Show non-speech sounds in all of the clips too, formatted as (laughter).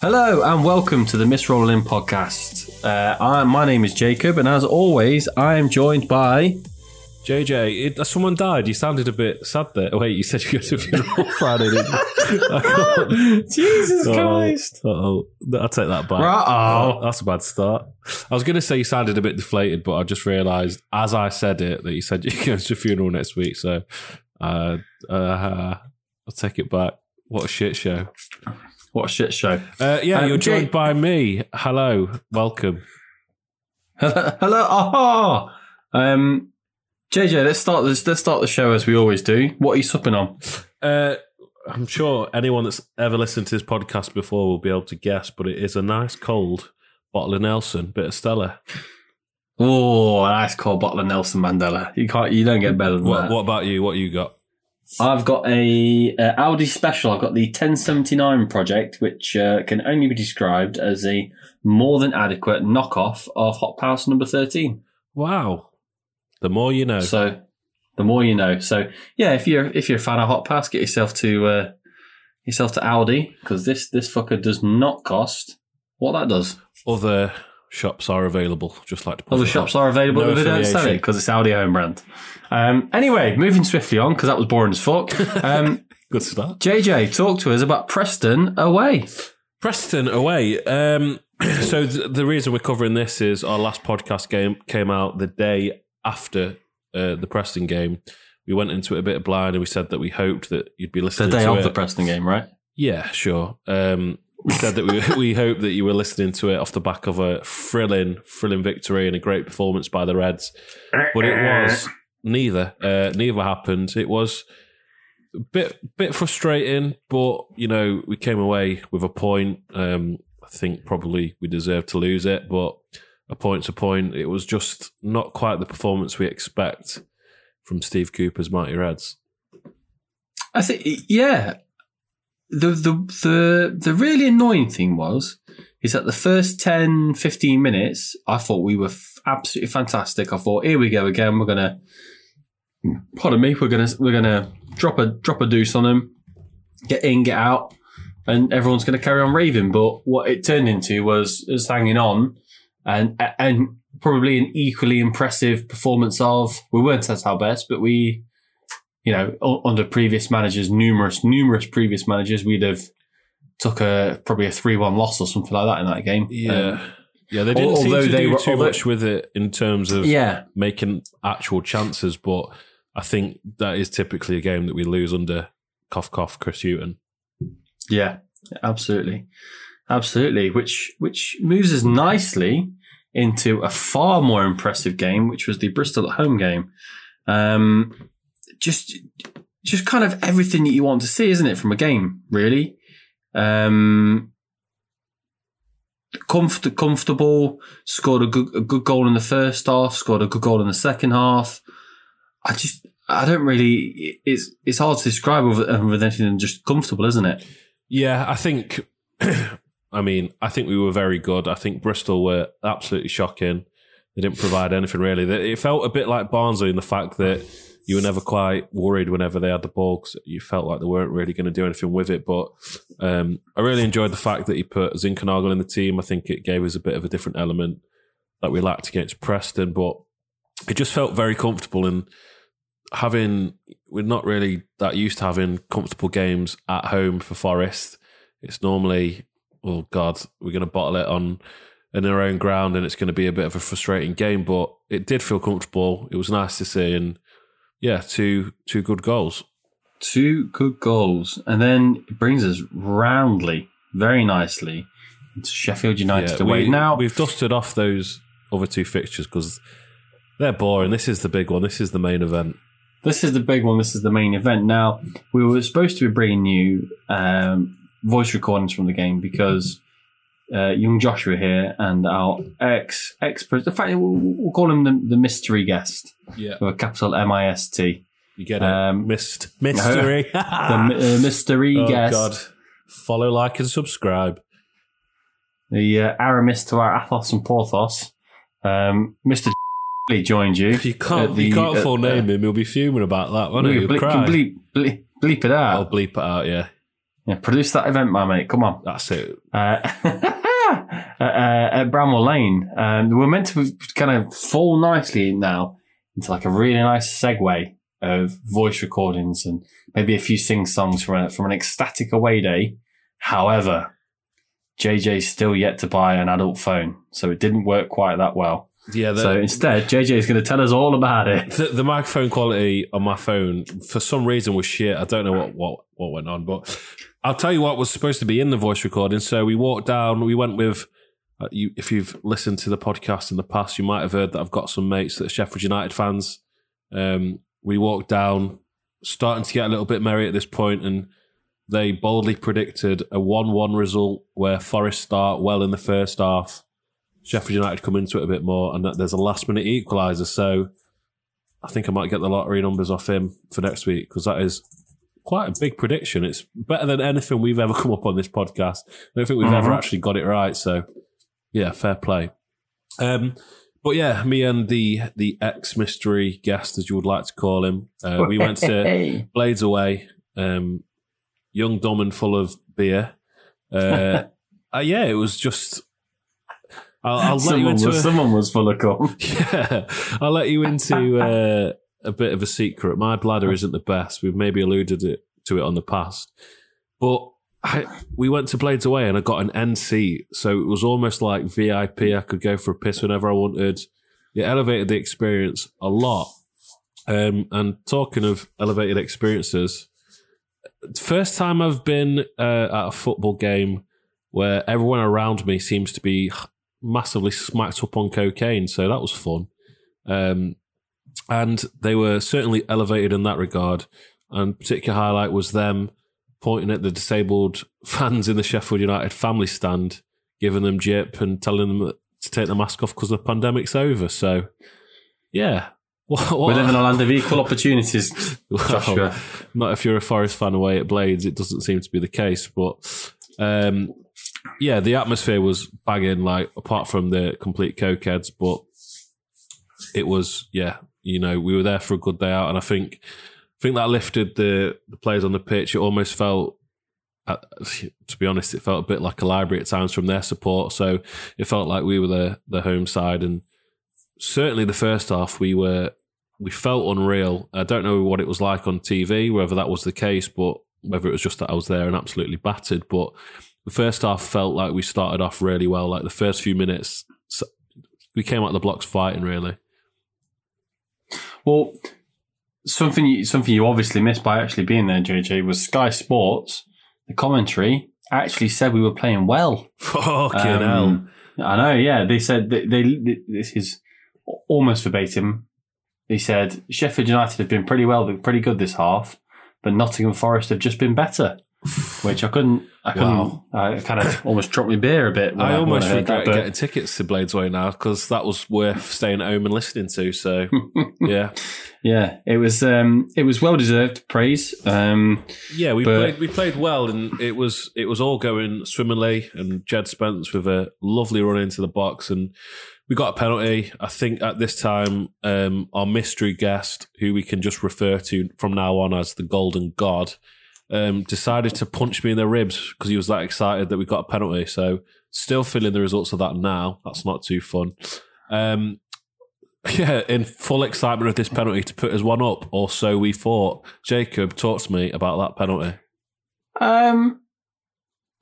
Hello and welcome to the Miss Roll In podcast. Uh, I, my name is Jacob, and as always, I am joined by. JJ, it, uh, someone died. You sounded a bit sad there. Oh, wait, you said you go to a funeral (laughs) Friday, didn't you? (laughs) (laughs) Jesus Christ! Oh, I'll take that back. Uh-oh. That's a bad start. I was going to say you sounded a bit deflated, but I just realised as I said it that you said you go to a funeral next week. So uh, uh, I'll take it back. What a shit show. What a shit show. Uh, yeah, Um, you're joined Jake- by me. Hello, welcome. Hello. Aha. Um, JJ, let's start this. Let's start the show as we always do. What are you supping on? Uh, I'm sure anyone that's ever listened to this podcast before will be able to guess, but it is a nice cold bottle of Nelson, bit of Stella. Oh, a nice cold bottle of Nelson Mandela. You can't. You don't get better than What, that. what about you? What you got? I've got a, uh Aldi special. I've got the 1079 project, which uh, can only be described as a more than adequate knockoff of Hop House number 13. Wow. The more you know. So, the more you know. So, yeah, if you're if you're a fan of Hop House, get yourself to uh, yourself to Aldi because this this fucker does not cost what that does. Other shops are available, just like to point Other it shops out. are available, No but they don't sell it because it's Aldi own brand. Um, anyway, moving swiftly on because that was boring as fuck. Um, (laughs) Good start. JJ, talk to us about Preston away. Preston away. Um, (clears throat) so th- the reason we're covering this is our last podcast game came out the day after uh, the Preston game. We went into it a bit blind and we said that we hoped that you'd be listening. The day to of it. the Preston game, right? Yeah, sure. Um, we said that we (laughs) we hope that you were listening to it off the back of a thrilling, thrilling victory and a great performance by the Reds, but it was neither. Uh, neither happened. It was a bit bit frustrating, but you know we came away with a point. Um, I think probably we deserved to lose it, but a point's a point. It was just not quite the performance we expect from Steve Cooper's Mighty Reds. I think, yeah. The, the the the really annoying thing was is that the first 10, 15 minutes, I thought we were f- absolutely fantastic. I thought, here we go again. We're gonna, pardon me, we're gonna we're gonna drop a drop a deuce on them, get in, get out, and everyone's gonna carry on raving. But what it turned into was us hanging on, and and probably an equally impressive performance of we weren't at our best, but we you know, under previous managers, numerous, numerous previous managers, we'd have took a probably a three-one loss or something like that in that game. Yeah. Um, yeah, they didn't seem although to they do were- too although- much with it in terms of yeah, making actual chances, but I think that is typically a game that we lose under cough cough Chris Hughton. yeah, absolutely, absolutely. Which which moves us nicely into a far more impressive game, which was the Bristol at home game. Um, just just kind of everything that you want to see, isn't it, from a game? Really. Um, comfort, comfortable. Scored a good, a good goal in the first half. Scored a good goal in the second half. I just, I don't really. It's it's hard to describe with, anything than just comfortable, isn't it? Yeah, I think. (clears throat) I mean, I think we were very good. I think Bristol were absolutely shocking. They didn't provide anything really. It felt a bit like Barnsley in the fact that you were never quite worried whenever they had the ball because you felt like they weren't really going to do anything with it. But um, I really enjoyed the fact that he put Zinkernagel in the team. I think it gave us a bit of a different element that we lacked against Preston, but it just felt very comfortable and having we're not really that used to having comfortable games at home for Forest. It's normally, oh God, we're going to bottle it on in our own ground, and it's going to be a bit of a frustrating game. But it did feel comfortable. It was nice to see, and yeah, two two good goals. Two good goals, and then it brings us roundly, very nicely, to Sheffield United Yeah, away. we, now, we've dusted off those other two fixtures because they're boring. This is the big one. This is the main event. This is the big one. This is the main event. Now, we were supposed to be bringing you um, voice recordings from the game because uh, young Joshua here and our ex ex the fact we'll, we'll call him the, the mystery guest Yeah, with a capital M I S T. you get it. Um, Mist mystery. (laughs) The uh, mystery (laughs) oh guest. God! Follow, like, and subscribe. The uh, Aramis to our Athos and Porthos. Um, Mr. (laughs) joined you. If you can't, the- you can't full name him. He'll be fuming about that, won't he? He'll bleep, cry. can bleep, bleep, bleep it out. I'll bleep it out. Yeah, Yeah, produce that event, my mate. Come on. That's it. (laughs) Uh, uh, at Bramall Lane, um, we're meant to kind of fall nicely now into like a really nice segue of voice recordings and maybe a few sing songs from a, from an ecstatic away day. However, JJ's still yet to buy an adult phone, so it didn't work quite that well. Yeah. The, so instead, JJ is going to tell us all about it. the, the microphone quality on my phone, for some reason, was shit. I don't know what, what, what went on, but I'll tell you what was supposed to be in the voice recording. So we walked down, we went with. Uh, you, if you've listened to the podcast in the past, you might have heard that I've got some mates that are Sheffield United fans. Um, we walked down, starting to get a little bit merry at this point, and they boldly predicted a 1 1 result where Forest start well in the first half. Sheffield United come into it a bit more, and that there's a last minute equaliser. So I think I might get the lottery numbers off him for next week because that is quite a big prediction. It's better than anything we've ever (laughs) come up on this podcast. I don't think we've mm-hmm. ever actually got it right. So yeah, fair play. Um, but yeah, me and the the ex mystery guest, as you would like to call him, uh, we went to Blades Away, um, young, dumb, and full of beer. Uh, (laughs) uh, yeah, it was just. I'll, I'll let you into was, a, someone was full of cum. (laughs) Yeah, I'll let you into uh, a bit of a secret. My bladder isn't the best. We've maybe alluded it, to it on the past, but I, we went to Blades Away and I got an end seat. So it was almost like VIP. I could go for a piss whenever I wanted. It elevated the experience a lot. Um, and talking of elevated experiences, first time I've been uh, at a football game where everyone around me seems to be massively smacked up on cocaine. So that was fun. Um, and they were certainly elevated in that regard. And particular highlight was them pointing at the disabled (laughs) fans in the Sheffield United family stand, giving them jip and telling them to take the mask off because the pandemic's over. So, yeah. (laughs) What, what? We live in a land of equal opportunities, (laughs) Well, not if you're a Forest fan away at Blades, it doesn't seem to be the case. But um, yeah, the atmosphere was banging, like, apart from the complete cokeheads, but it was, yeah, you know, we were there for a good day out. And I think I think that lifted the, the players on the pitch. It almost felt, uh, to be honest, it felt a bit like a library at times from their support. So it felt like we were the the home side, and certainly the first half we were we felt unreal. I don't know what it was like on TV, whether that was the case, but whether it was just that I was there and absolutely battered. But the first half felt like we started off really well. Like the first few minutes, we came out of the blocks fighting really. Well, something you, something you obviously missed by actually being there, JJ, was Sky Sports. The commentary actually said we were playing well. Fucking um, hell! I know. Yeah, they said they, they, this is almost verbatim. They said Sheffield United have been pretty well, pretty good this half, but Nottingham Forest have just been better. Which I couldn't, I couldn't, wow. I kind of (laughs) almost dropped my beer a bit. I, I almost regret that, getting tickets to Bladesway now because that was worth staying at home and listening to. So, (laughs) yeah, yeah, it was, um, it was well deserved praise. Um, yeah, we but, played, we played well, and it was, it was all going swimmingly. And Jed Spence with a lovely run into the box, and we got a penalty. I think at this time, um, our mystery guest, who we can just refer to from now on as the Golden God um, decided to punch me in the ribs because he was that excited that we got a penalty. So still feeling the results of that now. That's not too fun. Um, (laughs) yeah, in full excitement of this penalty to put us one up, or so we thought. Jacob, talk to me about that penalty. Um,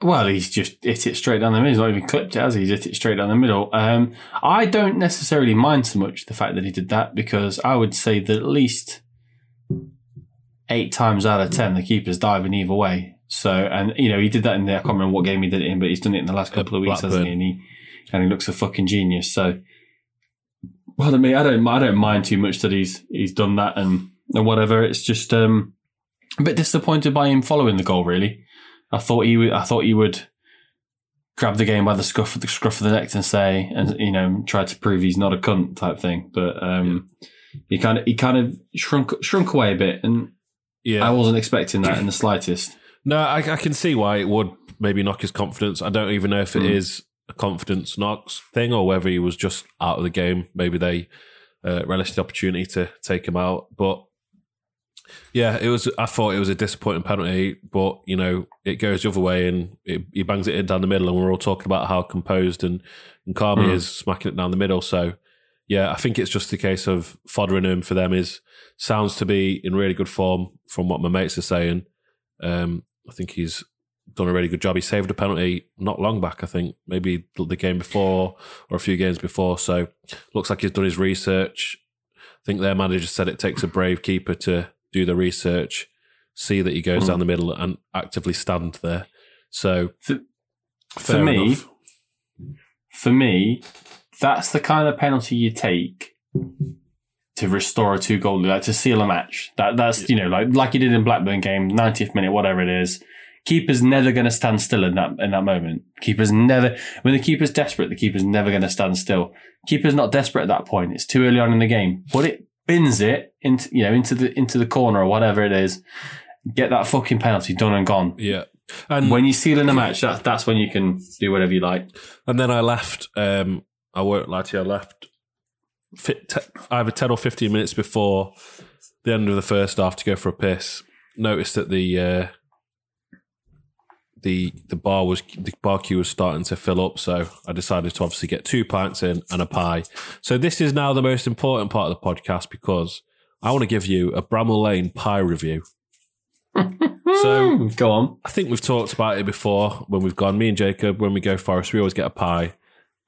well, he's just hit it straight down the middle. He's not even clipped it, has he? He's hit it straight down the middle. Um, I don't necessarily mind so much the fact that he did that because I would say that at least eight times out of ten, the keeper's diving either way. So, and you know, he did that in the, I can't remember what game he did it in, but he's done it in the last couple of weeks, Blackburn. hasn't he? And he, and he looks a fucking genius. So, well, I mean, I don't, I don't mind too much that he's, he's done that and, and whatever. It's just, um, a bit disappointed by him following the goal, really. I thought he would, I thought he would grab the game by the scruff of the scruff of the neck and say, and, you know, try to prove he's not a cunt type thing. But, um, yeah. he kind of, he kind of shrunk, shrunk away a bit and, yeah, I wasn't expecting that in the slightest. (laughs) No, I, I, can see why it would maybe knock his confidence. I don't even know if it mm. is a confidence knocks thing or whether he was just out of the game. Maybe they uh, relished the opportunity to take him out. But Yeah, it was. I thought it was a disappointing penalty, but you know it goes the other way, and it, he bangs it in down the middle, and we're all talking about how composed and and calm he Mm. is smacking it down the middle. So yeah, I think it's just a case of Foderingham for them. Is sounds to be in really good form from what my mates are saying. Um, I think he's done a really good job. He saved a penalty not long back. I think maybe the game before or a few games before. So looks like he's done his research. I think their manager said it takes a brave keeper to do the research, see that he goes Mm. down the middle, and actively stand there. So For- fair me, enough. For me, that's the kind of penalty you take to restore a two goal lead, like to seal a match. That that's you know like like you did in Blackburn game, 90th minute, whatever it is. Keeper's never going to stand still in that in that moment. Keeper's never when the keeper's desperate, the keeper's never going to stand still. Keeper's not desperate at that point. It's too early on in the game. But it, bins it into you know into the into the corner or whatever it is. Get that fucking penalty done and gone. yeah. And When you seal in a match, that, that's when you can do whatever you like. And then I left. Um, I won't lie to you. I left fit, te- either ten or fifteen minutes before the end of the first half to go for a piss. Noticed that the uh, the the bar was the bar queue was starting to fill up, so I decided to obviously get two pints in and a pie. So this is now the most important part of the podcast because I want to give you a Bramall Lane pie review. (laughs) So- go on. I think we've talked about it before when we've gone. Me and Jacob, when we go Forest, we always get a pie.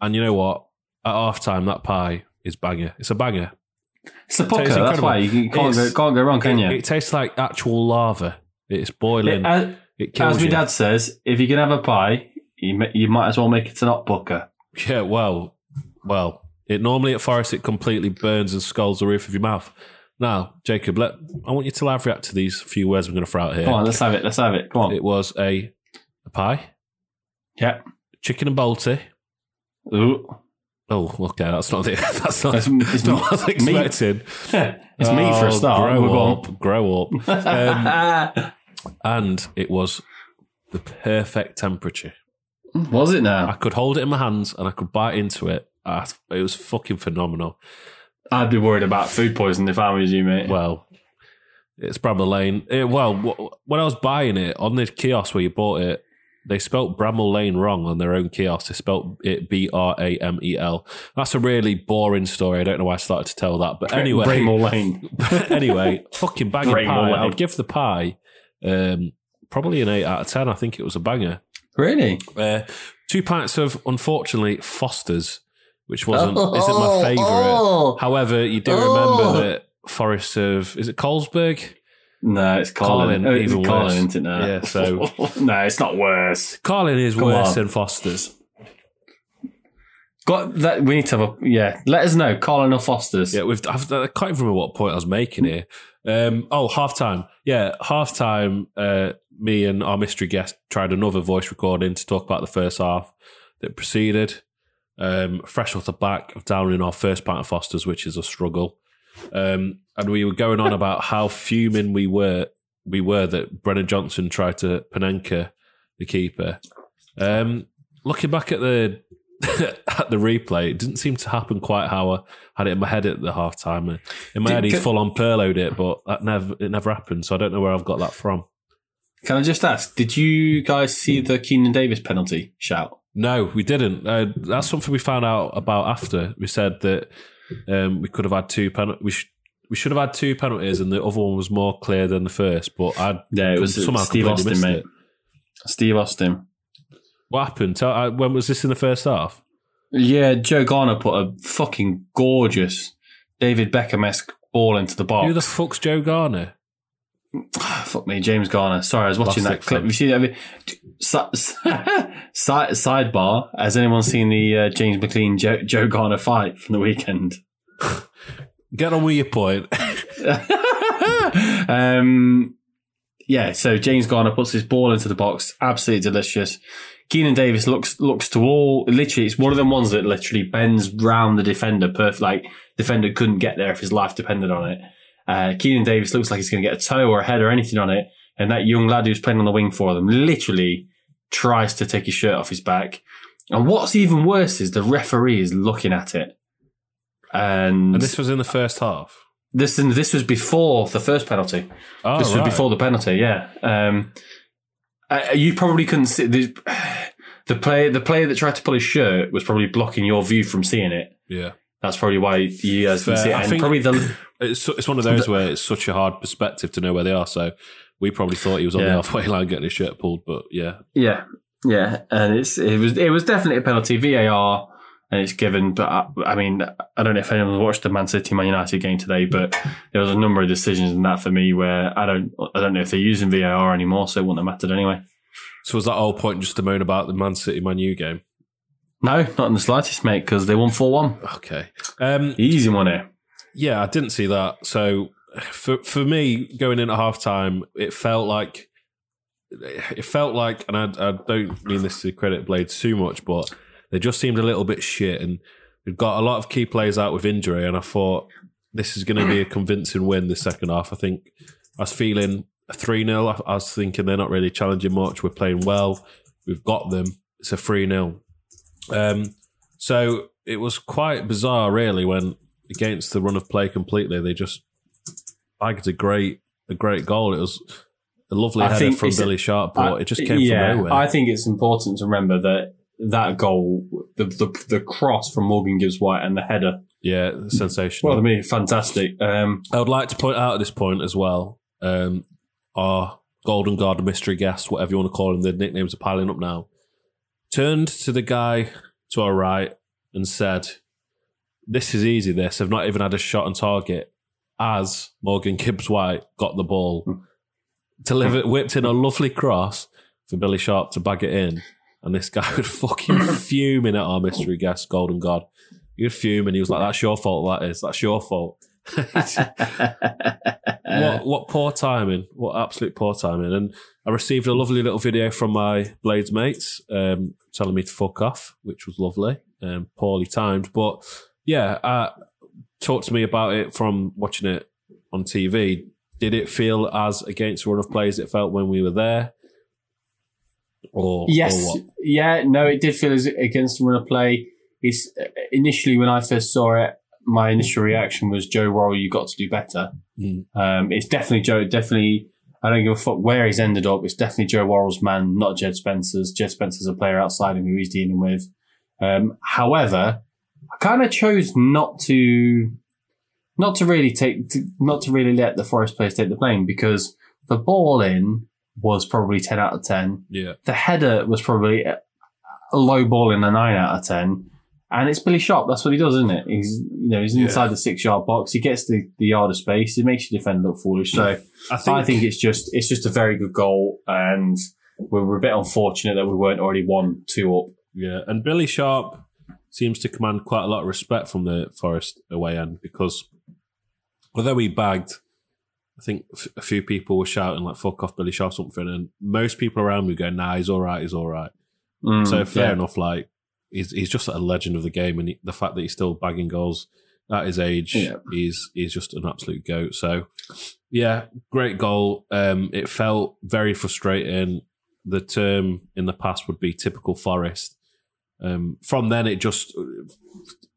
And you know what? At half time, that pie is banger. It's a banger. It's a pucker. That's incredible. why you, can- you can't, go, can't go wrong, can it, you? it tastes like actual lava. It's boiling. It- as It, kills as my you. dad says, if you can have a pie, you, you might as well make it an hot pucker. Yeah, well, well. It normally at Forest it completely burns and scalds the roof of your mouth. Now, Jacob, let I want you to live react to these few words we're going to throw out here. Come on, let's have it. Let's have it. Come on. It was a, a pie, yeah. chicken and balti. Ooh. Oh, okay, that's not the (laughs) that's not, It's, that's it's, not what I was meat. expecting. (laughs) it's meat for a Oh, start. Grow up, grow up. Um, (laughs) and it was the perfect temperature. Was it now? I could hold it in my hands and I could bite into it. Ah, It was fucking phenomenal. I'd be worried about food poisoning if I was you, mate. Well, it's Bramall Lane. Eh, well, wh- when I was buying it on the kiosk where you bought it, they spelt Bramall Lane wrong on their own kiosk. They spelt it B R A M E L. That's a really boring story. I don't know why I started to tell that, but anyway, Bramall Lane. (laughs) anyway, fucking banging Bramall pie. Lane. I would give the pie um, probably an eight out of ten. I think it was a banger. Really? Uh, two pints of unfortunately Foster's, which wasn't isn't my (laughs) Oh, favourite. oh. However, you do Oh. remember that Forest of is it Carlsberg? No, it's Carling. Carling, Oh, it's even Carling, worse. isn't it now? Yeah, so- (laughs) no, it's not worse. Carling is Come worse on. than Foster's. Got that? We need to have a yeah. Let us know, Carling or Foster's. Yeah, we've. I've, I can't even remember what point I was making here. Um, oh, half time. Yeah, half time. Uh, me and our mystery guest tried another voice recording to talk about the first half that preceded. Um, fresh off the back of downing our first pint of Foster's, which is a struggle. Um, and we were going on about how fuming we were. We were that Brennan Johnson tried to Panenka the keeper. Um, looking back at the (laughs) at the replay, it didn't seem to happen quite how I had it in my head at the half time. In my Did- head, he full on Pirlo'd it, but that never it never happened. So I don't know where I've got that from. Can I just ask? Did you guys see the Keinan Davis penalty shout? No, we didn't. Uh, that's something we found out about after. We said that um, we could have had two penalties. We, sh- we should have had two penalties, and the other one was more clear than the first. But I Yeah, it was somehow Steve Austin, mate. it. Steve Austin. What happened? Tell, uh, when was this in the first half? Yeah, Joe Garner put a fucking gorgeous David Beckham esque ball into the box. Who the fuck's Joe Garner? (sighs) Fuck me, James Garner. Sorry, I was watching Plastic that clip. fan. You see that? I mean, side, sidebar. Has anyone seen the uh, James McLean Joe, Joe Garner fight from the weekend? (laughs) Get on with your point. (laughs) (laughs) um, yeah, so James Garner puts his ball into the box. Absolutely delicious. Keinan Davis looks looks to all literally. It's one of them ones that literally bends round the defender. Perfect, like defender couldn't get there if his life depended on it. Uh, Keinan Davis looks like he's going to get a toe or a head or anything on it, and that young lad who's playing on the wing for them literally tries to take his shirt off his back. And what's even worse is the referee is looking at it, and, And this was in the first half. this this was before the first penalty. Oh, this right. was before the penalty. Yeah. Um, you probably couldn't see the, the player. The player that tried to pull his shirt was probably blocking your view from seeing it. Yeah. That's probably why you guys Fair. can see it. I And think- probably the (clears throat) It's it's one of those where it's such a hard perspective to know where they are. So we probably thought he was on the halfway line getting his shirt pulled, but yeah, yeah yeah, and it's it was it was definitely a penalty VAR. And it's given, but I, I mean, I don't know if anyone watched the Man City Man United game today, but there was a number of decisions in that for me where I don't, I don't know if they're using VAR anymore, so it wouldn't have mattered anyway. So was that whole point just to moan about the Man City Man U game? No, not in the slightest, mate, because they won 4 1. Okay. Um, Easy one here. yeah, I didn't see that. So for for me, going in at half time, it felt like it felt like, and I, I don't mean this to credit Blades too much, but they just seemed a little bit shit, and we've got a lot of key players out with injury, and I thought this is going to be a convincing win the second half. I think I was feeling 3 0. I was thinking they're not really challenging much. We're playing well. We've got them. It's a 3 0. Um, so it was quite bizarre, really, when against the run of play completely, they just bagged a great a great goal. It was a lovely I header from Billy Sharp, but I- it just came yeah, from nowhere. I think it's important to remember that that goal, the, the the cross from Morgan Gibbs White and the header, yeah, sensational. well, I mean, fantastic. Um, I would like to point out at this point as well, um, our Golden Guard mystery guest, whatever you want to call him, the nicknames are piling up now, turned to the guy to our right and said, This is easy, this. I've not even had a shot on target as Morgan Gibbs White got the ball, delivered, whipped in a lovely cross for Billy Sharp to bag it in. And this guy (laughs) would fucking fuming at our mystery guest, Golden God. He would fume and he was like, That's your fault, that is. That's your fault. (laughs) what what poor timing! What absolute poor timing! And I received a lovely little video from my Blades mates um, telling me to fuck off, which was lovely. Um, poorly timed, but yeah. Uh, talk to me about it from watching it on TV. Did it feel as against run of plays it felt when we were there? Or yes, or yeah, no, it did feel as against the run of play. It's initially when I first saw it, my initial reaction was Joe Worrell, you got to do better. Mm. Um, it's definitely Joe. Definitely, I don't give a fuck where he's ended up. It's definitely Joe Worrell's man, not Jed Spence's. Jed Spence's a player outside him who he's dealing with. Um, however, I kind of chose not to, not to really take, to, not to really let the Forest players take the blame because the ball in was probably ten out of ten. Yeah, The header was probably a low ball in a nine out of ten. And it's Billy Sharp. That's what he does, isn't it? He's you know he's Yeah. inside the six yard box. He gets the, the yard of space. It makes you defend look foolish. So I think, I think it's just it's just a very good goal, and we were a bit unfortunate that we weren't already one two up. Yeah, and Billy Sharp seems to command quite a lot of respect from the Forest away end because although he bagged, I think f- a few people were shouting like "fuck off, Billy Sharp" something, and most people around me go, "Nah, he's all right, he's all right." Mm, so fair yeah. enough. Like he's he's just a legend of the game, and he, the fact that he's still bagging goals at his age, Yeah. he's he's just an absolute goat. So yeah, great goal. Um, it felt very frustrating. The term in the past would be typical Forest. Um, from then, it just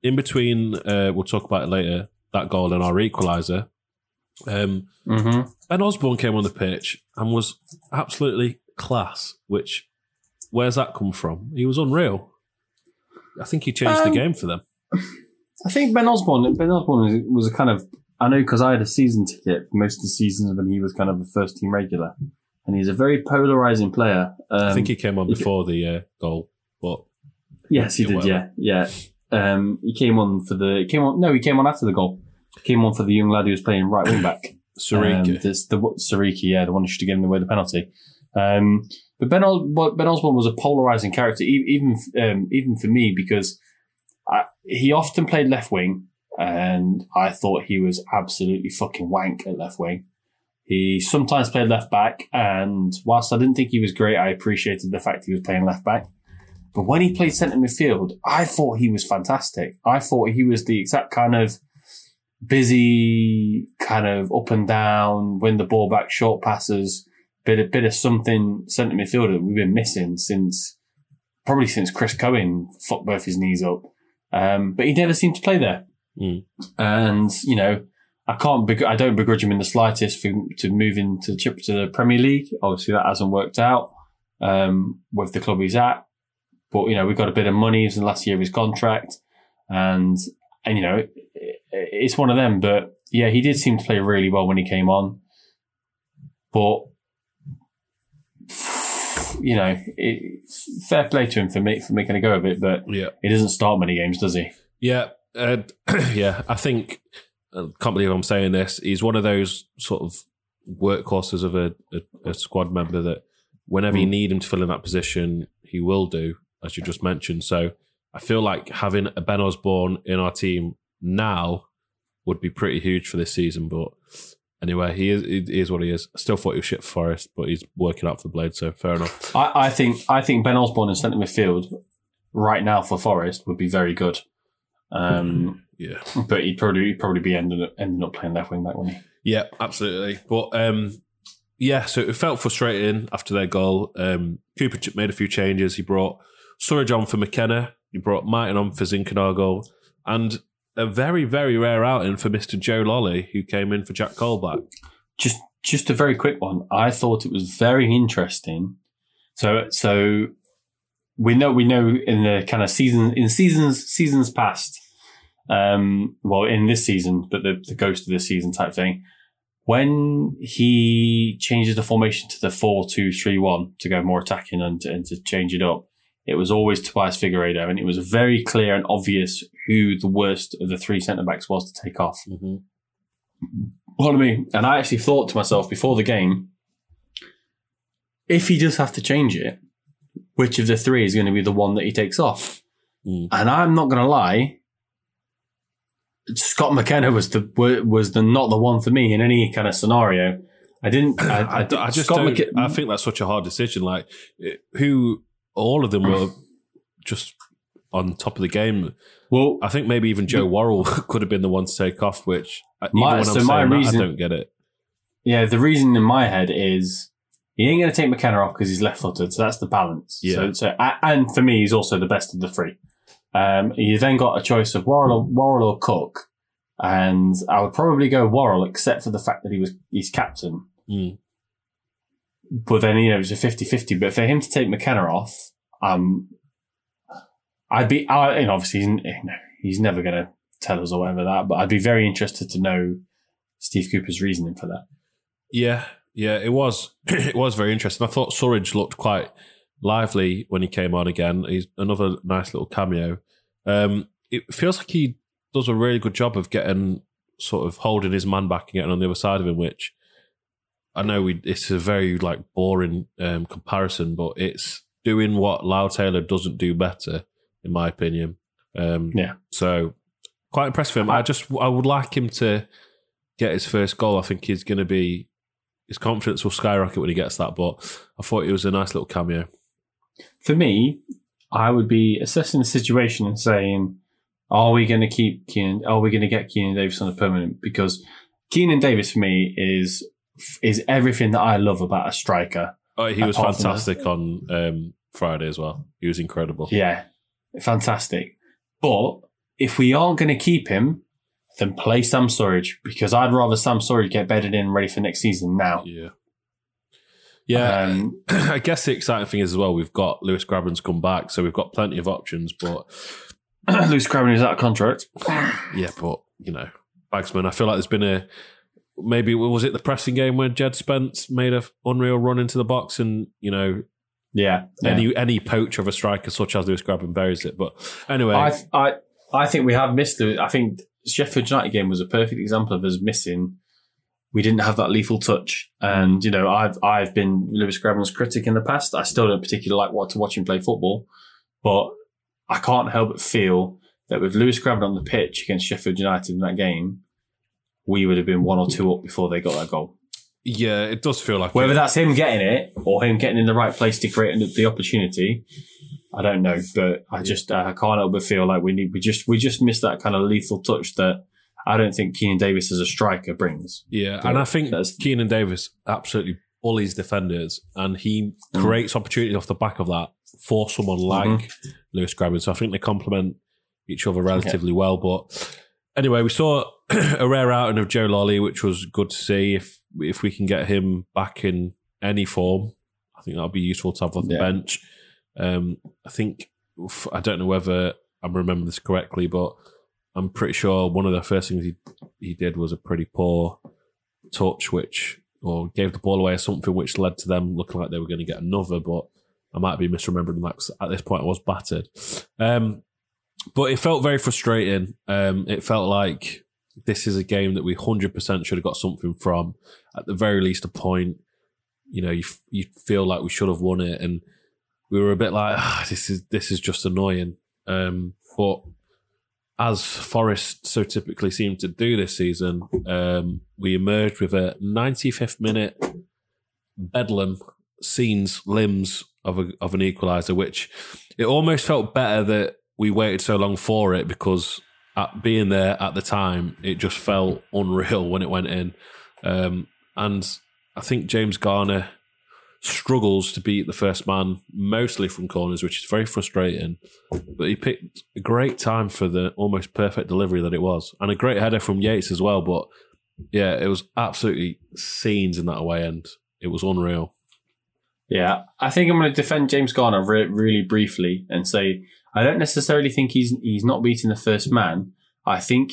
in between. Uh, we'll talk about it later. That goal and our equaliser. Um, Mhm. Ben Osborne came on the pitch and was absolutely class. Which, where's that come from? He was unreal. I think he changed Um, the game for them. I think Ben Osborne. Ben Osborne was, was a kind of. I know because I had a season ticket for most of the seasons when he was kind of a first team regular, and he's a very polarizing player. Um, I think he came on before the uh, goal, but Yes, he did. whatever. Yeah, yeah. Um, he came on for the. He came on. No, he came on after the goal. Came on for the young lad who was playing right wing back. (coughs) Sariki. Um, this, the Sariki, yeah, the one who should have given away the penalty. Um, but Ben, Os- ben Osborne was a polarizing character, even um, even for me, because I, he often played left wing, and I thought he was absolutely fucking wank at left wing. He sometimes played left back, and whilst I didn't think he was great, I appreciated the fact he was playing left back. But when he played centre midfield, I thought he was fantastic. I thought he was the exact kind of busy, kind of up and down, win the ball back, short passes, bit of bit of something centre midfielder that we've been missing since probably since Chris Cohen fucked both his knees up. Um, but he never seemed to play there. Mm. And you know, I can't. Begr- I don't begrudge him in the slightest for to move into the chip to the Premier League. Obviously, that hasn't worked out um, with the club he's at. But you know, we got a bit of money. It's the last year of his contract, and and you know, it, it's one of them. But yeah, he did seem to play really well when he came on. But you know, it, fair play to him for me, for making a go of it. But Yeah. he doesn't start many games, does he? Yeah, uh, (clears throat) yeah. I think I can't believe I'm saying this. He's one of those sort of workhorses of a, a, a squad member that whenever you Mm. need him to fill in that position, he will do, as you just mentioned. So I feel like having a Ben Osborne in our team now would be pretty huge for this season. But anyway, he is he is what he is. Still thought he was shit for Forest, but he's working out for the Blade, so fair enough. I, I think I think Ben Osborne in centre midfield right now for Forest would be very good. Um, (laughs) Yeah. but he'd probably he'd probably be ending up, ending up playing left wing back, wouldn't he? Yeah, absolutely. But um, yeah, so it felt frustrating after their goal. Um, Cooper made a few changes. He brought Surridge on for McKenna. He brought Martin on for Zinkernagel. And a very, very rare outing for Mr. Joe Lolley, who came in for Jack Colback. Just just a very quick one. I thought it was very interesting. So so we know we know in the kind of season in seasons seasons past, um, well in this season, but the, the ghost of this season type thing. When he changes the formation to the four two three one to go more attacking and and to change it up, it was always Tobias Figueiredo, and it was very clear and obvious who the worst of the three centre backs was to take off. What I mean, and I actually thought to myself before the game, if he does have to change it, which of the three is going to be the one that he takes off? Mm. And I'm not going to lie, Scott McKenna was the was the not the one for me in any kind of scenario. I didn't. I, I, I, I just Scott don't, McKenna- I think that's such a hard decision. Like, who, all of them were just on top of the game. well, I think maybe even Joe Worrell (laughs) could have been the one to take off, which uh, My- so my that, reason- I don't get it. Yeah, the reason in my head is he ain't going to take McKenna off because he's left-footed, so that's the balance. Yeah. So, so and for me, he's also the best of the three. Um, you then got a choice of Worrell or, Worrell or Cook, and I would probably go Worrell, except for the fact that he was he's captain. Mm. But then you know it was a 50-50. But for him to take McKenna off, um, I'd be. I, you know, obviously he's, he's never going to tell us or whatever that, but I'd be very interested to know Steve Cooper's reasoning for that. Yeah, yeah, it was (clears throat) it was very interesting. I thought Surridge looked quite lively when he came on again. He's another nice little cameo. Um, it feels like he does a really good job of getting sort of holding his man back and getting on the other side of him, which I know we, it's a very like boring um, comparison, but it's doing what Lyle Taylor doesn't do better, in my opinion. Um, Yeah. So quite impressed with him. I just I would like him to get his first goal. I think he's going to be his confidence will skyrocket when he gets that. But I thought it was a nice little cameo. for me, I would be assessing the situation and saying, are we going to keep Keinan? Are we going to get Keinan Davis on a permanent? Because Keinan Davis for me is is everything that I love about a striker. Oh, he was fantastic on um, Friday as well. He was incredible. Yeah, fantastic. But if we aren't going to keep him, then play Sam Surridge because I'd rather Sam Surridge get bedded in ready for next season now. Yeah. Yeah, Um, (clears throat) I guess the exciting thing is as well, we've got Lewis Grabban's come back, so we've got plenty of options. But (clears throat) Lewis Grabban is out of contract. yeah, but you know, Bagsman, I feel like there's been a maybe was it the pressing game where Jed Spence made a unreal run into the box, and you know, Yeah, yeah. any any poacher of a striker such as Lewis Grabban buries it. But anyway, I, I, I think we have missed it. I think Sheffield United game was a perfect example of us missing. We didn't have that lethal touch, and you know, I've I've been Lewis Grabban's critic in the past. I still don't particularly like what to watch him play football, but I can't help but feel that with Lewis Grabban on the pitch against Sheffield United in that game, we would have been one or two up before they got that goal. yeah, it does feel like Whether that's him getting it or him getting in the right place to create the opportunity, I don't know. But I just uh, I can't help but feel like we need we just we just missed that kind of lethal touch that I don't think Keinan Davis as a striker brings. Yeah, and I think That's- Keinan Davis absolutely bullies defenders, and he Mm. creates opportunities off the back of that for someone like Lewis Grabban. So I think they complement each other relatively well. But anyway, we saw a rare outing of Joe Lolley, which was good to see. If if we can get him back in any form, I think that'll be useful to have on the Yeah. bench. Um, I think I don't know whether I'm remembering this correctly, but I'm pretty sure one of the first things he he did was a pretty poor touch, which or gave the ball away or something, which led to them looking like they were going to get another. But I might be misremembering that because at this point I was battered. Um, but it felt very frustrating. Um, it felt like this is a game that we 100% should have got something from. At the very least, a point. You know, you you feel like we should have won it, and we were a bit like, ah, this is this is just annoying. Um, but as Forest so typically seem to do this season, um, we emerged with a 95th minute bedlam scenes limbs of a, of an equaliser, which it almost felt better that we waited so long for it because at being there at the time, it just felt unreal when it went in. Um, and I think James Garner struggles to beat the first man mostly from corners, which is very frustrating. But he picked a great time for the almost perfect delivery that it was, and a great header from Yates as well. But yeah, it was absolutely scenes in that away end. It was unreal. Yeah, I think I'm going to defend James Garner re- really briefly and say I don't necessarily think he's he's not beating the first man. I think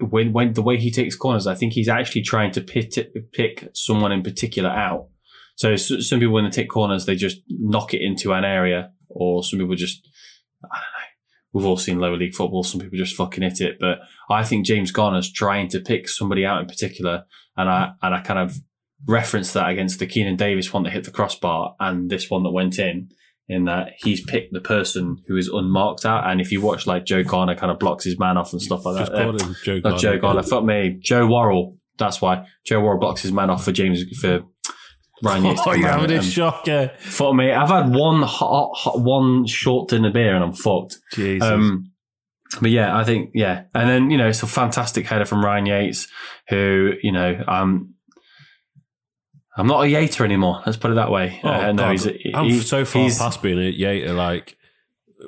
when when the way he takes corners, I think he's actually trying to pit pick someone in particular out. So s- some people when they take corners, they just knock it into an area, or some people just I don't know. We've all seen lower league football. Some people just fucking hit it, but I think James Garner's trying to pick somebody out in particular, and I and I kind of reference that against the Keinan Davis one that hit the crossbar and this one that went in, in that he's picked the person who is unmarked out. And if you watch like Joe Garner kind of blocks his man off and stuff like that. him Joe Not Garner. Joe Garner. Fuck me. Joe Worrell. That's why. Joe Worrell blocks his man off for James, for Ryan (laughs) Yates. Oh, you're having a shocker. Fuck me. I've had one hot, hot, one short dinner beer and I'm fucked. Jesus. Um, but yeah, I think yeah, and then you know it's a fantastic header from Ryan Yates, who you know um, I'm not a Yater anymore. Let's put it that way. oh, Uh, no, God. he's I'm so far past being a Yater. Like,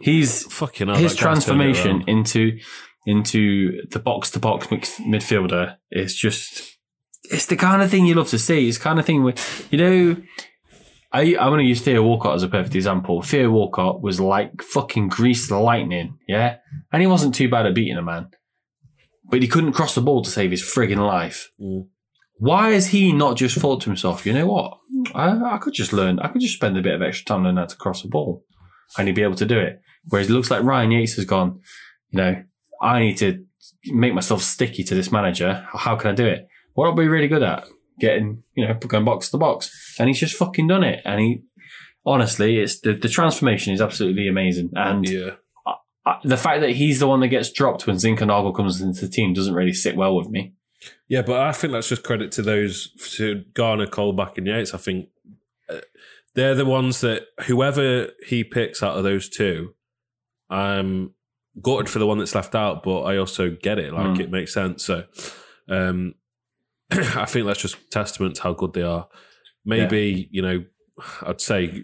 He's fucking hell, his that guy's turned it transformation into into the box to box midfielder is just it's the kind of thing you love to see. It's the kind of thing where you know. I, I'm going to use Theo Walcott as a perfect example. Theo Walcott was like fucking greased lightning, yeah? And he wasn't too bad at beating a man. But he couldn't cross the ball to save his frigging life. Mm. Why has he not just thought to himself, you know what? I, I could just learn, I could just spend a bit of extra time learning how to cross a ball and he'd be able to do it. Whereas it looks like Ryan Yates has gone, you know, I need to make myself sticky to this manager. How can I do it? What I'll be really good at? Getting, you know, going box to box. And he's just fucking done it. And he, honestly, it's the, the transformation is absolutely amazing. And Yeah. I- the fact that he's the one that gets dropped when Zinkernagel comes into the team doesn't really sit well with me. Yeah, but I think that's just credit to those to Garner, Colback, and Yates. I think uh, they're the ones that whoever he picks out of those two, I'm gutted for the one that's left out, but I also get it. Like Mm. it makes sense. So, um, (clears throat) I think that's just testament to how good they are. Maybe you know, I'd say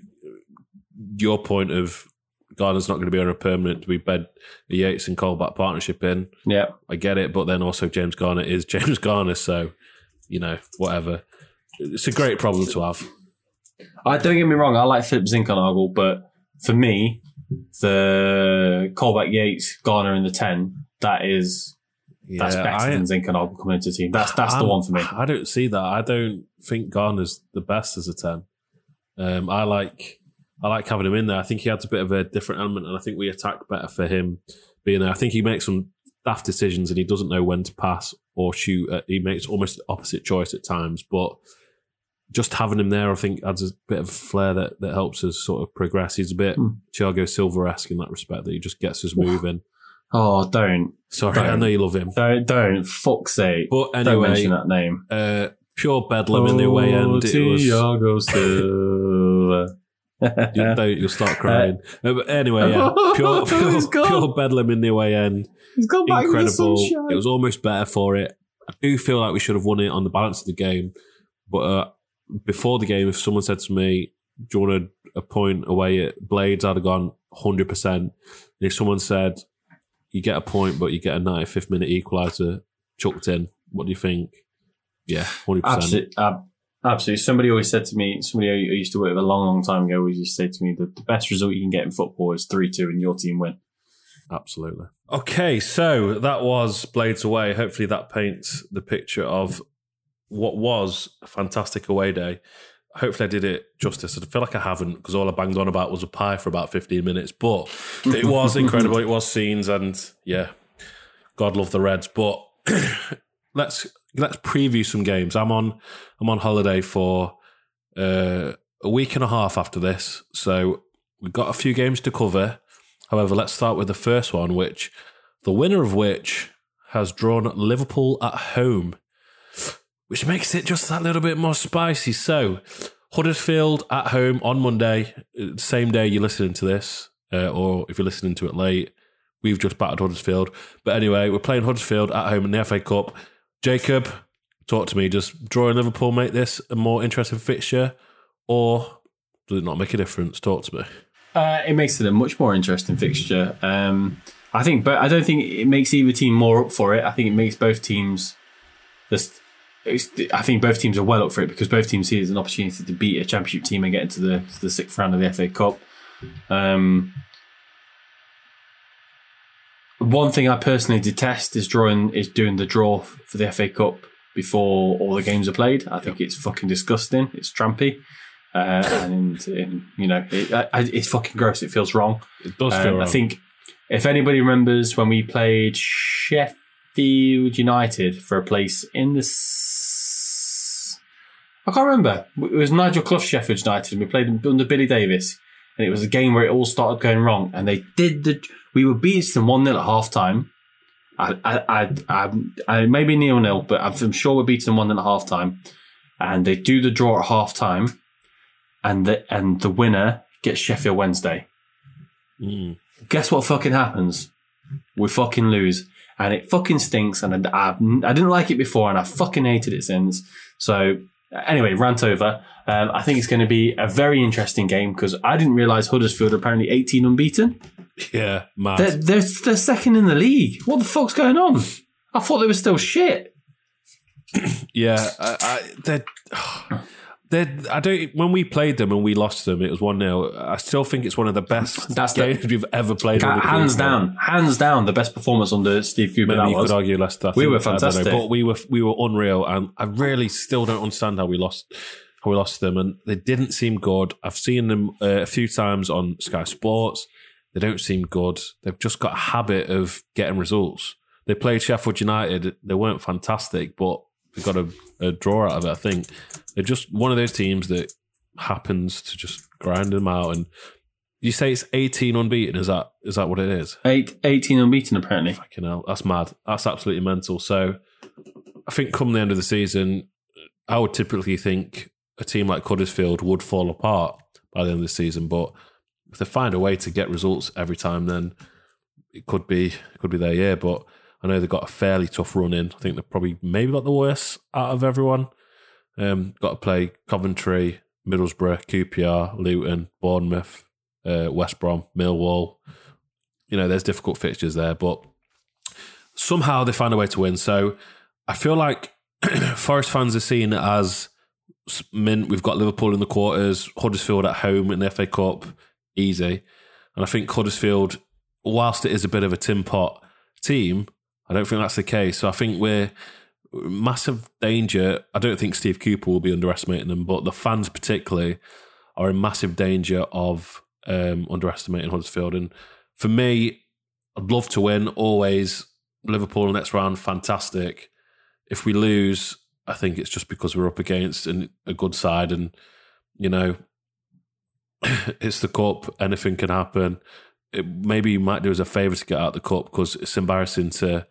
your point of Garner's not going to be on a permanent. We bed Yates and Colback partnership in? Yeah. I get it, but then also James Garner is (laughs) James Garner, so you know, whatever. It's a great problem to have. I don't get me wrong, I like Philip Zinkernagel, but for me, the Colback Yates, Garner in the 10, that is that's Yeah, better I- than Zinkernagel coming into the team. That's that's the I'm- one for me. I don't see that. I don't think Garner's the best as a ten. Um, I like I like having him in there. I think he adds a bit of a different element, and I think we attack better for him being there. I think he makes some daft decisions, and he doesn't know when to pass or shoot. He makes almost the opposite choice at times, but just having him there, I think, adds a bit of flair that, that helps us sort of progress. He's a bit Hmm. Tiago Silva esque in that respect, that he just gets us moving. Oh, don't. Sorry, I Don't. know you love him. Don't, don't. Fuck's sake. But don't mention that name. uh, pure bedlam in the away end. Tiago Silva. You, (laughs) don't, you'll start crying. Uh, but anyway, yeah, (laughs) pure, pure, He's gone. pure bedlam in the away end. He's gone back Incredible. the. It was almost better for it. I do feel like we should have won it on the balance of the game. But uh, before the game, if someone said to me, Do you want a, a point away at Blades? I'd have gone 100%. And if someone said, You get a point, but you get a 95th minute equaliser, chucked in. What do you think? Yeah, hundred percent. Absolutely. Uh, absolutely. Somebody always said to me, somebody I used to work with a long, long time ago, always used to say to me that the best result you can get in football is 3 2 and your team win. Absolutely. Okay, so that was Blades Away. Hopefully, that paints the picture of what was a fantastic away day. Hopefully, I did it justice. I feel like I haven't because all I banged on about was a pie for about 15 minutes, but (laughs) it was incredible. It was scenes, and yeah, God love the Reds. But (clears throat) let's let's preview some games. I'm on I'm on holiday for uh, a week and a half after this, so we've got a few games to cover. However, let's start with the first one, which the winner of which has drawn Liverpool at home, which makes it just that little bit more spicy. So, Huddersfield at home on Monday, same day you're listening to this, uh, or if you're listening to it late, we've just battered Huddersfield. But anyway, we're playing Huddersfield at home in the FA Cup. Jacob, talk to me. Does drawing Liverpool make this a more interesting fixture, or does it not make a difference? Talk to me. Uh, it makes it a much more interesting fixture. Um, I think, but I don't think it makes either team more up for it. I think it makes both teams just. I think both teams are well up for it because both teams see it as an opportunity to beat a championship team and get into the the sixth round of the FA Cup. Um, one thing I personally detest is drawing is doing the draw for the FA Cup before all the games are played. I think it's fucking disgusting. It's trampy. Uh, and, and, you know it, I, it's fucking gross. It feels wrong. It does feel Um, wrong. I think if anybody remembers when we played Sheffield United for a place in the. S- I can't remember. It was Nigel Clough Sheffield United. and We played under Billy Davies, and it was a game where it all started going wrong. And they did the. We were beating them one 0 at half time. I, I, I, I, I maybe nil nil, but I'm sure we're beating them one 0 at half time. And they do the draw at half time, and the and the winner gets Sheffield Wednesday Mm. guess what fucking happens? We fucking lose. And it fucking stinks. And I, I, I didn't like it before and I fucking hated it since. So, anyway, rant over. Um, I think it's going to be a very interesting game because I didn't realize Huddersfield are apparently 18 unbeaten. Yeah, mad. They're, they're, they're second in the league. What the fuck's going on? I thought they were still shit. Yeah, I, I, they're, they're, I don't. When we played them and we lost them, it was one 0 I still think it's one of the best That's the- games we've ever played. Hands down, hands down, the best performance under Steve Cooper Maybe you was. could argue Leicester. We think- were don't know, fantastic. but we were we were unreal, and I really still don't understand how we lost how we lost them, and they didn't seem good. I've seen them uh, a few times on Sky Sports. They don't seem good. They've just got a habit of getting results. They played Sheffield United. They weren't fantastic, but they got a, a draw out of it. I think they're just one of those teams that happens to just grind them out. And you say it's eighteen unbeaten. Is that is that what it is? Eight, 18 unbeaten, apparently. Fucking hell, that's mad. That's absolutely mental. So I think come the end of the season, I would typically think a team like Huddersfield would fall apart by the end of the season. But if they find a way to get results every time, then it could be could be their year. But I know they've got a fairly tough run in. I think they've probably maybe got the worst out of everyone. Um, got to play Coventry, Middlesbrough, QPR, Luton, Bournemouth, uh, West Brom, Millwall. You know, there's difficult fixtures there, but somehow they find a way to win. So I feel like (clears throat) Forest fans are seen as mint. We've got Liverpool in the quarters, Huddersfield at home in the FA Cup, easy. And I think Huddersfield, whilst it is a bit of a tin pot team, I don't think that's the case. So I think we're massive danger. I don't think Steve Cooper will be underestimating them, but the fans particularly are in massive danger of um, underestimating Huddersfield. And for me, I'd love to win always. Liverpool next round, fantastic. If we lose, I think it's just because we're up against an, a good side, and you know, (coughs) it's the cup. Anything can happen. It, maybe you might do us a favour to get out the cup because it's embarrassing to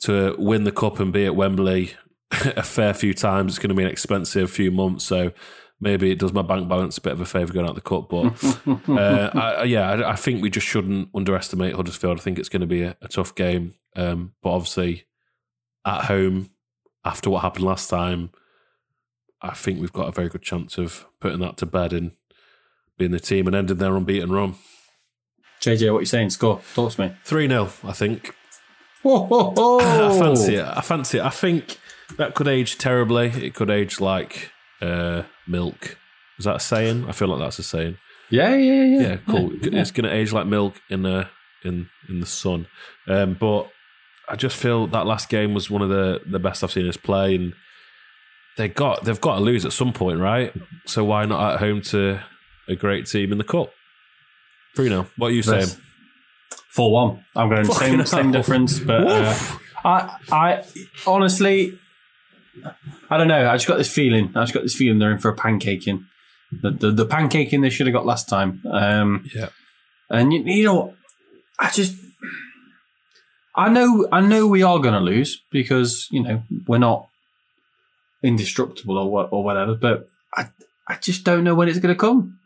to win the cup and be at Wembley (laughs) a fair few times. It's going to be an expensive few months, so maybe it does my bank balance a bit of a favour going out the cup. But (laughs) uh, I, yeah, I, I think we just shouldn't underestimate Huddersfield. I think it's going to be a, a tough game, um, but obviously at home after what happened last time, I think we've got a very good chance of putting that to bed and being the team and ending their unbeaten run. JJ, what are you saying? Score. Talk to me. 3 0, I think. Whoa, (laughs) I fancy it. I fancy it. I think that could age terribly. It could age like uh, milk. Is that a saying? I feel like that's a saying. Yeah, yeah, yeah. Yeah, cool. It's going to age like milk in the in in the sun. Um, but I just feel that last game was one of the the best I've seen us play, and they got they've got to lose at some point, right? So why not at home to a great team in the cup? Bruno, what are you saying? Four one. I'm going Fucking same hell. same difference, but uh, I I honestly I don't know. I just got this feeling. I just got this feeling they're in for a pancaking. The the, the pancaking they should have got last time. Um, Yeah. and you, you know, what? I just I know I know we are going to lose because you know we're not indestructible or what or whatever. But I I just don't know when it's going to come.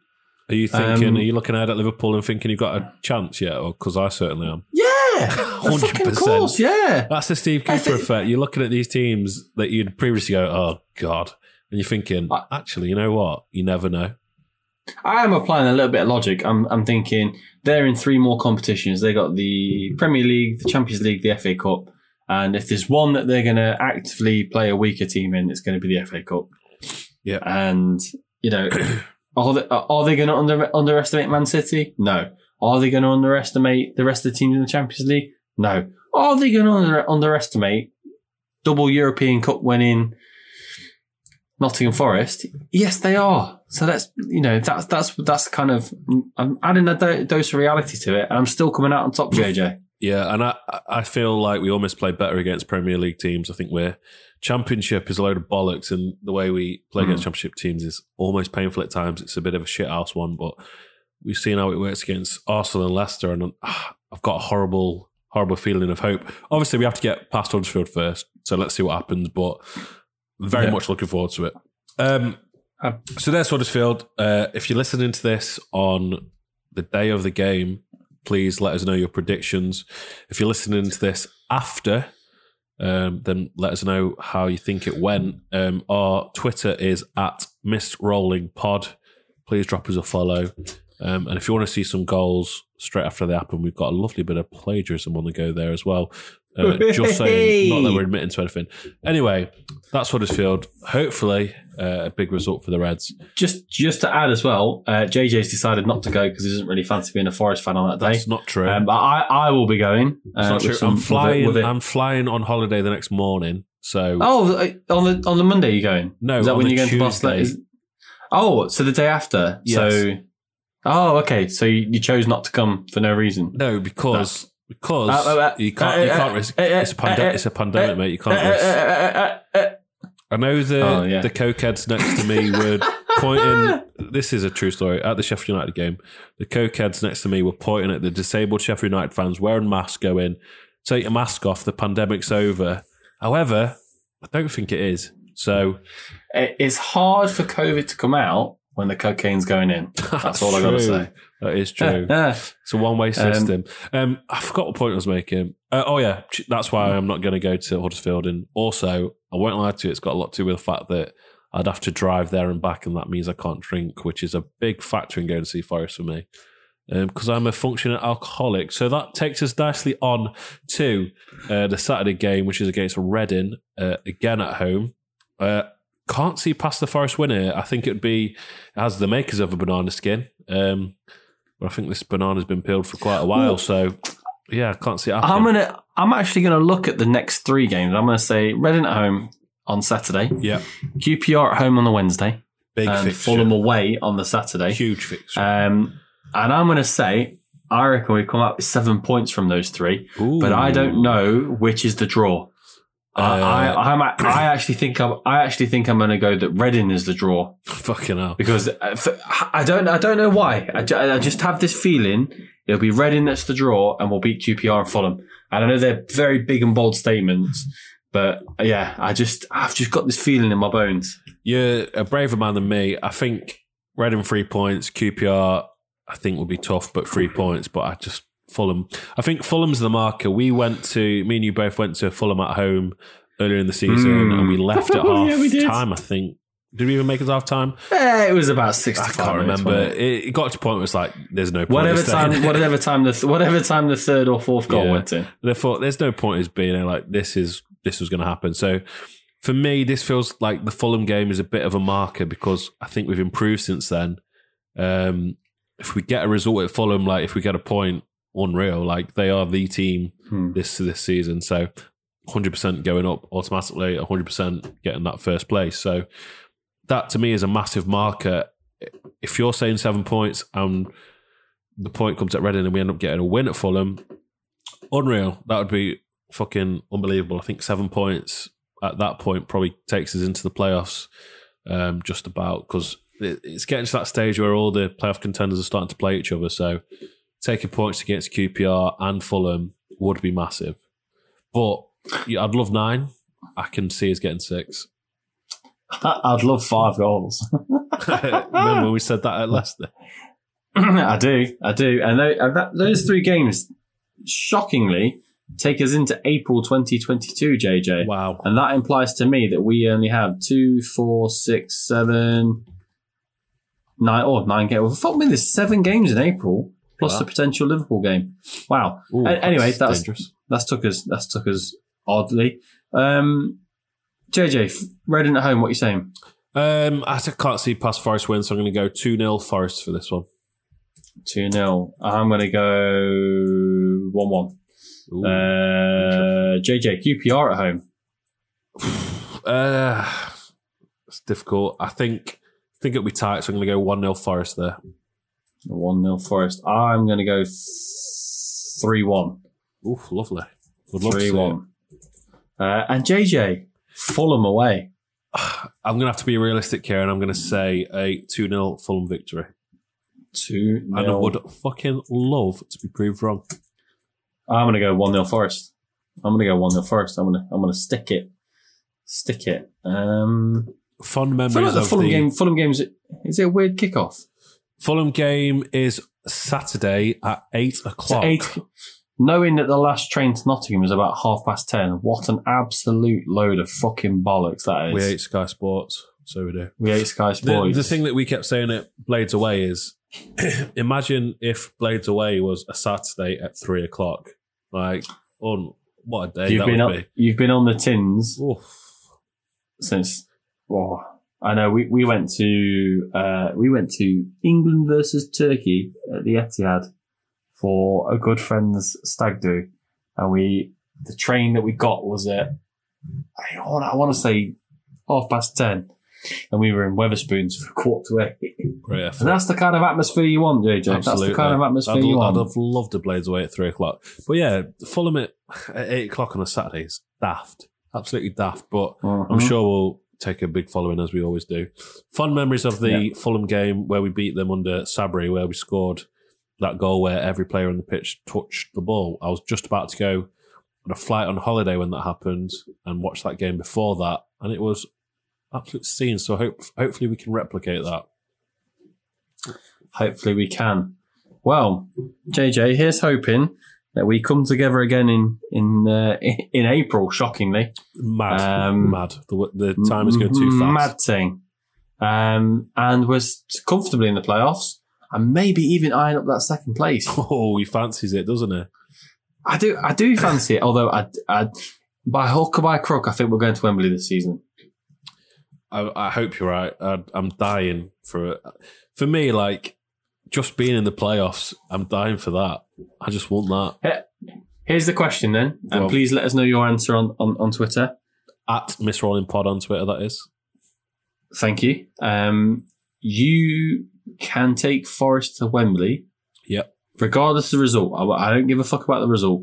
Are you thinking? Um, are you looking ahead at Liverpool and thinking you've got a chance yet? Or because I certainly am. Yeah, (laughs) 100%. Yeah. That's the Steve Cooper think- effect. You're looking at these teams that you'd previously go, "Oh God," and you're thinking, "Actually, you know what? You never know." I am applying a little bit of logic. I'm, I'm thinking they're in three more competitions. They got the Premier League, the Champions League, the FA Cup, and if there's one that they're going to actively play a weaker team in, it's going to be the FA Cup. Yeah. and you know, are they, are they going to under, underestimate Man City? No. Are they going to underestimate the rest of the teams in the Champions League? No. Are they going to under, underestimate double European Cup winning Nottingham Forest? Yes, they are. So that's you know that's that's that's kind of I'm adding a do- dose of reality to it, and I'm still coming out on top, JJ. Yeah, and I I feel like we almost play better against Premier League teams. I think we're Championship is a load of bollocks, and the way we play against Mm. Championship teams is almost painful at times. It's a bit of a shithouse one, but we've seen how it works against Arsenal and Leicester, and ah, I've got a horrible, horrible feeling of hope. Obviously, we have to get past Huddersfield first, so let's see what happens. But very Yeah. much looking forward to it. Um, Uh, so there's Huddersfield. Uh, if you're listening to this on the day of the game, please let us know your predictions. If you're listening to this after, um, then let us know how you think it went. Um, our Twitter is at Miss Rolling Pod. Please drop us a follow. Um, and if you want to see some goals straight after they happen, we've got a lovely bit of plagiarism on the go there as well. Uh, just saying, not that we're admitting to anything. Anyway, that's Huddersfield. Hopefully, uh, a big result for the Reds. Just just to add as well, uh, JJ's decided not to go because he doesn't really fancy being a Forest fan on that day. That's not true. Um, but I, I will be going. Uh, not true. some- I'm with it- flying. with it- I'm flying on holiday the next morning. So Oh, uh, on the on the Monday you're going? no, Is that on when the you're going to Barcelona? Tuesday. Is- oh, so the day after. Yes. So, oh, okay. So you, you chose not to come for no reason. No, because because Uh, uh, uh, you can't. uh, you uh, can't risk. uh, uh, It's a, pande- uh, it's a pandemic, mate. You can't risk. uh, uh, uh, uh, I know the Oh, yeah. the cokeheads next to me were (laughs) pointing. This is a true story. At the Sheffield United game, the cokeheads next to me were pointing at the disabled Sheffield United fans wearing masks, going, "Take your mask off. The pandemic's over." However, I don't think it is. So It's hard for COVID to come out when the cocaine's going in. (laughs) That's all I got to say. That is true. It's a one way system. Um, I forgot what point I was making. Uh, oh yeah, that's why I'm not going to go to Huddersfield. And also, I won't lie to you, it's got a lot to do with the fact that I'd have to drive there and back, and that means I can't drink, which is a big factor in going to see Forest for me. Because I'm a functioning alcoholic. So that takes us nicely on to uh, the Saturday game, which is against Reading, uh, again at home. Uh, can't see past the Forest winner. I think it would be, as the makers of a banana skin. Um, I think this banana's been peeled for quite a while. So, yeah, I can't see it happening. I'm gonna. I'm actually gonna look at the next three games. I'm gonna say Reading at home on Saturday, yeah, QPR at home on the Wednesday, big and fixture. Fulham away on the Saturday. Huge fixture. Um, and I'm gonna say I reckon we come out with seven points from those three, but I don't know which is the draw. I, Uh, I, I'm, I actually think I'm, I actually think I'm going to go that Reading is the draw Fucking hell. because uh, I don't I don't know why I, I just have this feeling it'll be Reading that's the draw and we'll beat QPR and Fulham. And I know they're very big and bold statements, but uh, yeah, I just I've just got this feeling in my bones. You're a braver man than me. I think Reading three points, QPR, I think will be tough, but three points. But I just Fulham. I think Fulham's the marker. We went to me and you both went to Fulham at home earlier in the season, Mm. and we left (laughs) at half yeah, time. I think Did we even make it half time? Eh, it was about sixty. I can't remember. It, it got to a point where it's like, there's no point. Whatever time, whatever time the th- whatever time the third or fourth goal Yeah. went in. I thought, there's no point in us being. Like this is this was going to happen. So for me, this feels like the Fulham game is a bit of a marker because I think we've improved since then. Um, if we get a result at Fulham, like if we get a point, unreal. Like they are the team Hmm. this this season. So 100% going up automatically, 100% getting that first place. So that to me is a massive marker. If you're saying seven points and the point comes at Reading and we end up getting a win at Fulham, unreal. That would be fucking unbelievable. I think seven points at that point probably takes us into the playoffs um, just about because it's getting to that stage where all the playoff contenders are starting to play each other. So taking points against QPR and Fulham would be massive. But yeah, I'd love nine. I can see us getting six. (laughs) I'd love five goals. (laughs) Remember we said that at Leicester? (clears throat) I do, I do, and tho- and that, those three games, shockingly, take us into April 2022, JJ. Wow. And that implies to me that we only have two, four, six, seven, nine, or nine games. Well, fuck me, there's seven games in April plus Wow. the potential Liverpool game. Wow. Ooh, A- anyway, that's dangerous. that's took us that's took us oddly. Um, JJ, f- Reading at home. What are you saying? Um, I can't see past Forest win, so I'm going to go 2 0 Forest for this one. Two 0 I'm going to go one one. Ooh. Uh, JJ, QPR at home. (sighs) Uh, it's difficult. I think I think it'll be tight, so I'm going to go 1 0 Forest there. One 0 Forest. I'm going to go three one. Oof, lovely. Would love to Three one. Uh, and JJ, Fulham away. (sighs) I'm going to have to be realistic here, and I'm going to say a 2 0 Fulham victory. Two And I would fucking love to be proved wrong. I'm going to go one 0 Forest. I'm going to go one 0 Forest. I'm going to I'm going to stick it. Stick it. Um, Fond I feel memories like the Fulham the game. Fulham games. Is it a weird kickoff? Fulham game is Saturday at 8 o'clock. eight. Knowing that the last train to Nottingham is about half past ten, what an absolute load of fucking bollocks that is. We hate Sky Sports, so we do. We hate Sky Sports. the thing that we kept saying at Blades Away is (clears throat) imagine if Blades Away was a Saturday at three o'clock. Like, on what a day you've that been would on, you've been on the tins. Oof. since. Oh, I know. We, we went to uh, we went to England versus Turkey at the Etihad for a good friend's stag do, and we the train that we got was at I want I want to say half past ten, and we were in Wetherspoons for a quarter to eight. Great effort. And that's the kind of atmosphere you want, JJ. That's Absolutely. the kind of atmosphere I'd, you want. I'd have loved a Blades Away at three o'clock. But yeah, Fulham at, at eight o'clock on a Saturday is daft. Absolutely daft. But I'm Mhm. sure we'll take a big following as we always do. Fun memories of the Fulham game where we beat them under Sabri, where we scored that goal where every player on the pitch touched the ball. I was just about to go on a flight on holiday when that happened and watch that game before that, and it was absolute scene. So hope hopefully we can replicate that. Hopefully we can. Well, JJ, here's hoping that we come together again in in uh, in April. Shockingly, Mad, Um, mad. The, the time is going too fast. Mad thing, um, and we're comfortably in the playoffs, and maybe even eyeing up that second place. (laughs) Oh, he fancies it, doesn't he? I do, I do fancy it. Although I, I, by hook or by crook, I think we're going to Wembley this season. I, I hope you're right. I, I'm dying for it. For me, like just being in the playoffs, I'm dying for that. I just want that. Here's the question then, and please let us know your answer on, on, on Twitter. At Miss Rolling Pod on Twitter, that is. Thank you. Um, you can take Forest to Wembley. Yep. Regardless of the result. I, I don't give a fuck about the result.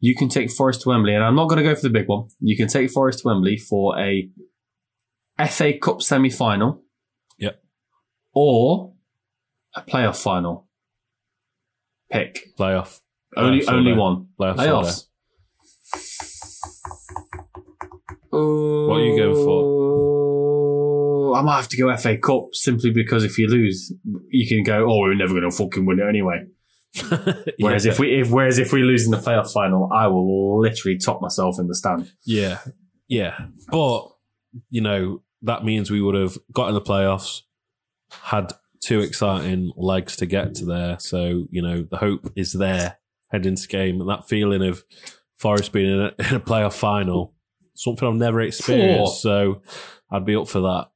You can take Forest to Wembley, and I'm not going to go for the big one. You can take Forest to Wembley for a FA Cup semi final. Yep. Or a playoff final. Pick. Playoff. Only Playoffs all only one. Playoffs. all What are you going for? Oh, I might have to go FA Cup simply because if you lose, you can go, "Oh, we're never going to fucking win it anyway." (laughs) Whereas yeah. if we if whereas if we lose in the playoff final, I will literally top myself in the stand. Yeah. Yeah. But, you know, that means we would have got in the playoffs, had two exciting legs to get to there. So you know the hope is there heading into game, and that feeling of Forest being in a, (laughs) in a playoff final, something I've never experienced. So I'd be up for that.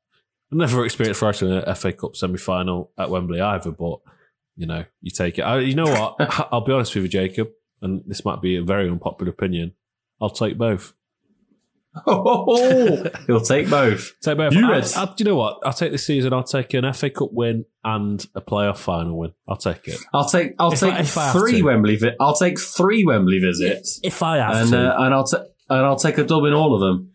I've never experienced Forest in a FA Cup semi final at Wembley either, but you know you take it. I, you know what? (laughs) I'll be honest with you, Jacob, and this might be a very unpopular opinion. I'll take both. Oh, he'll take both. Take both. You I, I, do you know what? I'll take this season. I'll take an FA Cup win and a playoff final win. I'll take it. I'll take I'll If take I have three. Wembley. Vi- I'll take three Wembley visits, If I have and to, uh, and I'll ta- and I'll take a dub in all of them.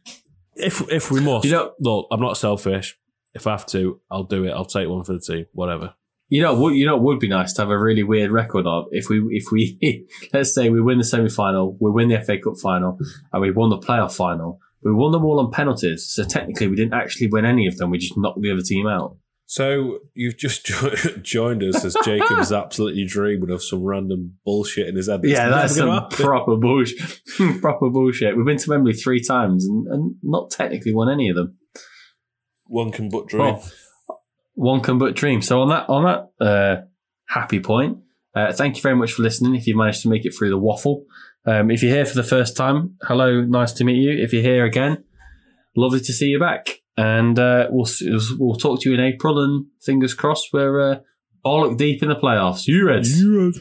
if if we must, You know- look, I'm not selfish. If I have to, I'll do it. I'll take one for the team. Whatever. You know, what you know, would be nice to have a really weird record of if we if we (laughs) let's say we win the semi final, we win the FA Cup final, and we won the playoff final. We won them all on penalties, so technically we didn't actually win any of them. We just knocked the other team out. So you've just jo- (laughs) joined us as Jacob is (laughs) absolutely dreaming of some random bullshit in his head. yeah, that's some happen. proper bullshit. (laughs) proper bullshit. We've been to Wembley three times and, and not technically won any of them. one can but dream. Well, one can but dream. So on that on that uh, happy point, uh, thank you very much for listening. If you managed to make it through the waffle, um, if you're here for the first time, hello, nice to meet you. If you're here again, lovely to see you back. And uh, we'll we'll talk to you in April. And fingers crossed, we're uh, bollock deep in the playoffs. You Reds. You